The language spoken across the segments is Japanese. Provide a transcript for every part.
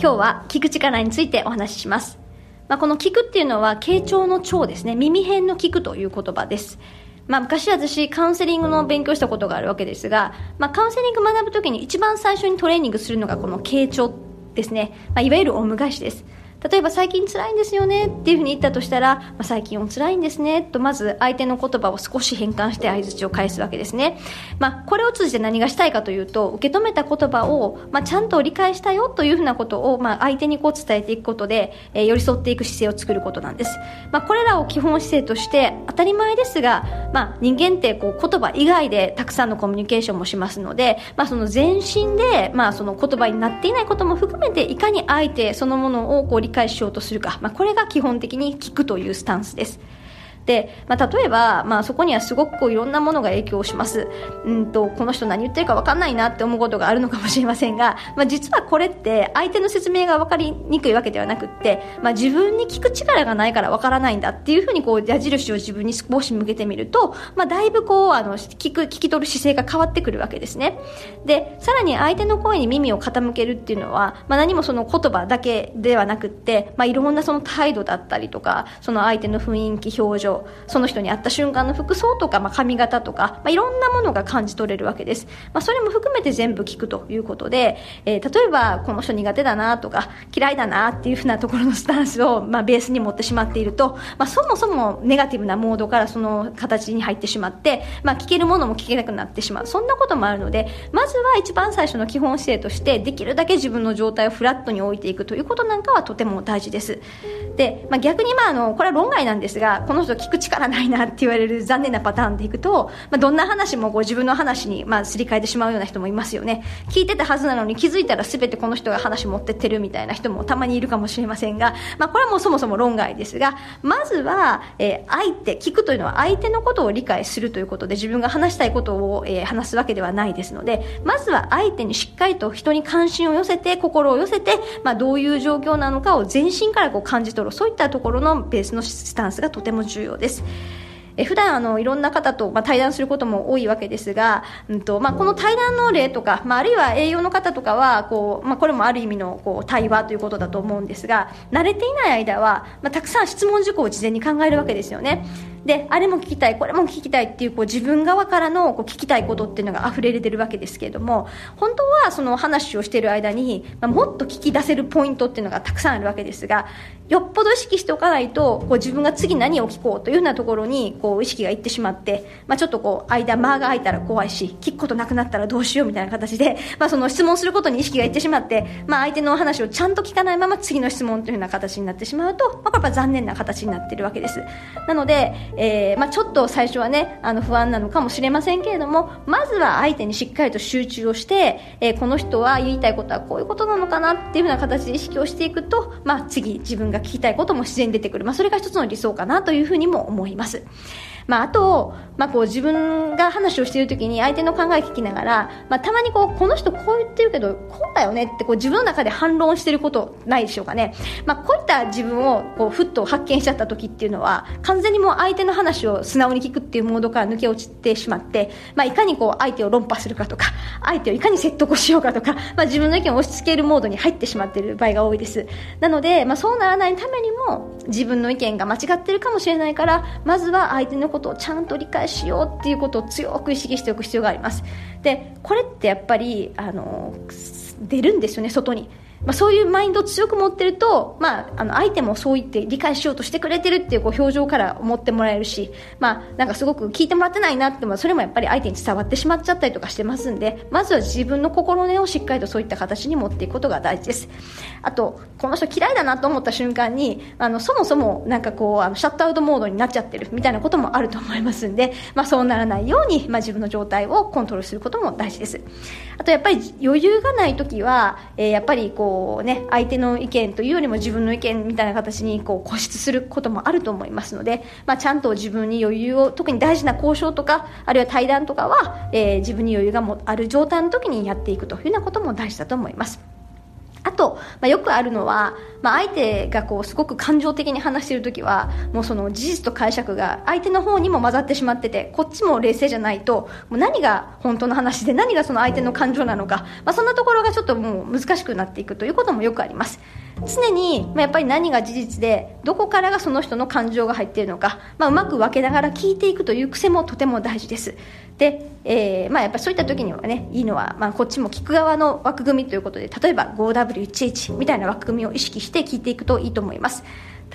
今日は聞く力についてお話しします。まあ、この聞くっていうのは、傾聴の聴ですね。耳辺の聞くという言葉です。まあ、昔私、カウンセリングの勉強したことがあるわけですが、まあ、カウンセリング学ぶときに一番最初にトレーニングするのがこの傾聴ですね。まあ、いわゆるオウム返しです。例えば最近辛いんですよねっていうふうに言ったとしたら、まあ、最近お辛いんですねとまず相手の言葉を少し変換して相づちを返すわけですね。まあ、これを通じて何がしたいかというと、受け止めた言葉を、まあ、ちゃんと理解したよというふうなことを、まあ、相手にこう伝えていくことで、えー、寄り添っていく姿勢を作ることなんです。まあ、これらを基本姿勢として当たり前ですが、まあ、人間ってこう言葉以外でたくさんのコミュニケーションもしますので、まあ、その全身で、まあ、その言葉になっていないことも含めていかに相手そのものをこう理解しようとするかか、まあ、これが基本的に聞くというスタンスです。で、まあ、例えば、まあ、そこにはすごくこういろんなものが影響します。うんと、この人何言ってるか分かんないなって思うことがあるのかもしれませんが、まあ、実はこれって相手の説明が分かりにくいわけではなくって、まあ、自分に聞く力がないから分からないんだっていうふうにこう矢印を自分に少し向けてみると、まあ、だいぶこう、あの、聞く、聞き取る姿勢が変わってくるわけですね。で、さらに相手の声に耳を傾けるっていうのは、まあ、何もその言葉だけではなくって、まあ、いろんなその態度だったりとか、その相手の雰囲気、表情、その人に会った瞬間の服装とか、まあ、髪型とか、まあ、いろんなものが感じ取れるわけです。まあ、それも含めて全部聞くということで、えー、例えば、この人苦手だなとか、嫌いだなっていうふうなところのスタンスを、まあ、ベースに持ってしまっていると、まあ、そもそもネガティブなモードからその形に入ってしまって、まあ、聞けるものも聞けなくなってしまう。そんなこともあるので、まずは一番最初の基本姿勢として、できるだけ自分の状態をフラットに置いていくということなんかはとても大事です。で、まあ、逆にまあ、あの、これは論外なんですが、この人聞く力ないなって言われる残念なパターンでいくと、まあ、どんな話もこう自分の話に、まあ、すり替えてしまうような人もいますよね。聞いてたはずなのに気づいたら全てこの人が話持ってってるみたいな人もたまにいるかもしれませんが、まあ、これはもうそもそも論外ですが、まずは、えー、相手、聞くというのは相手のことを理解するということで自分が話したいことを、えー、話すわけではないですので、まずは相手にしっかりと人に関心を寄せて、心を寄せて、まあ、どういう状況なのかを全身からこう感じ取る、そういったところのベースのスタンスがとても重要です。え普段あのいろんな方と、まあ、対談することも多いわけですが、うんとまあ、この対談の例とか、まあ、あるいは栄養の方とかはこう、まあ、これもある意味のこう対話ということだと思うんですが慣れていない間は、まあ、たくさん質問事項を事前に考えるわけですよね。であれも聞きたいこれも聞きたいっていうこう自分側からのこう聞きたいことっていうのが溢れ出てるわけですけれども本当はその話をしている間に、まあ、もっと聞き出せるポイントっていうのがたくさんあるわけですがよっぽど意識しておかないとこう自分が次何を聞こうというようなところにこう意識がいってしまって、まあ、ちょっとこう間間が空いたら怖いし聞くことなくなったらどうしようみたいな形で、まあ、その質問することに意識がいってしまって、まあ、相手の話をちゃんと聞かないまま次の質問というような形になってしまうと、まあ、これは残念な形になっているわけです。なので、えーまあ、ちょっと最初はねあの不安なのかもしれませんけれどもまずは相手にしっかりと集中をして、えー、この人は言いたいことはこういうことなのかなっていうふうな形で意識をしていくと、まあ、次自分が聞きたいことも自然に出てくる、まあ、それが一つの理想かなというふうにも思います。まあ、あと、まあ、こう自分が話をしている時に相手の考え聞きながら、まあ、たまにこうこの人こう言ってるけどこうだよねってこう自分の中で反論していることないでしょうかね、まあ、こういった自分をこうふっと発見しちゃった時っていうのは完全にもう相手手の話を素直に聞くっていうモードから抜け落ちてしまって、まあ、いかにこう相手を論破するかとか相手をいかに説得しようかとか、まあ、自分の意見を押し付けるモードに入ってしまっている場合が多いです。なので、まあ、そうならないためにも自分の意見が間違ってるかもしれないからまずは相手のことをちゃんと理解しようっていうことを強く意識しておく必要があります。でこれってやっぱりあの出るんですよね外に。まあ、そういうマインドを強く持ってると、まあ、あの相手もそう言って理解しようとしてくれてるっていうこう表情から思ってもらえるし、まあ、なんかすごく聞いてもらってないなってもそれもやっぱり相手に伝わってしまっちゃったりとかしてますんでまずは自分の心根をしっかりとそういった形に持っていくことが大事です。あとこの人嫌いだなと思った瞬間にあのそもそもなんかこうあのシャットアウトモードになっちゃってるみたいなこともあると思いますんで、まあ、そうならないように、まあ、自分の状態をコントロールすることも大事です。あとやっぱり余裕がない時は、えー、やっぱりこううね相手の意見というよりも自分の意見みたいな形にこう固執することもあると思いますので、まあ、ちゃんと自分に余裕を特に大事な交渉とかあるいは対談とかは、えー、自分に余裕がある状態の時にやっていくというようなことも大事だと思います。と、まあ、よくあるのは、まあ、相手がこうすごく感情的に話している時はもうその事実と解釈が相手の方にも混ざってしまっててこっちも冷静じゃないともう何が本当の話で何がその相手の感情なのか、まあ、そんなところがちょっともう難しくなっていくということもよくあります。常に、まあ、やっぱり何が事実でどこからがその人の感情が入っているのか、まあ、うまく分けながら聞いていくという癖もとても大事です。で、えーまあ、やっぱりそういった時にはねいいのは、まあ、こっちも聞く側の枠組みということで例えば 5W1 5W1H みたいな枠組みを意識して聞いていくといいと思います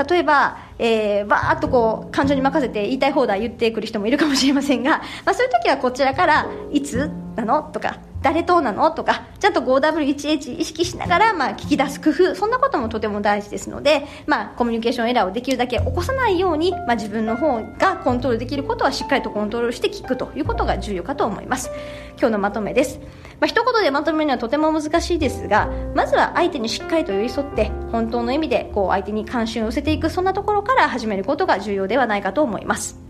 例えば、えー、バーッとこう感情に任せて言いたい放題言ってくる人もいるかもしれませんが、まあ、そういう時はこちらから「いつなの?」とか誰となのとかちゃんと 5W1H 意識しながら、まあ、聞き出す工夫そんなこともとても大事ですので、まあ、コミュニケーションエラーをできるだけ起こさないように、まあ、自分の方がコントロールできることはしっかりとコントロールして聞くということが重要かと思います今日のまとめですまあ、一言でまとめるのはとても難しいですがまずは相手にしっかりと寄り添って本当の意味でこう相手に関心を寄せていくそんなところから始めることが重要ではないかと思います。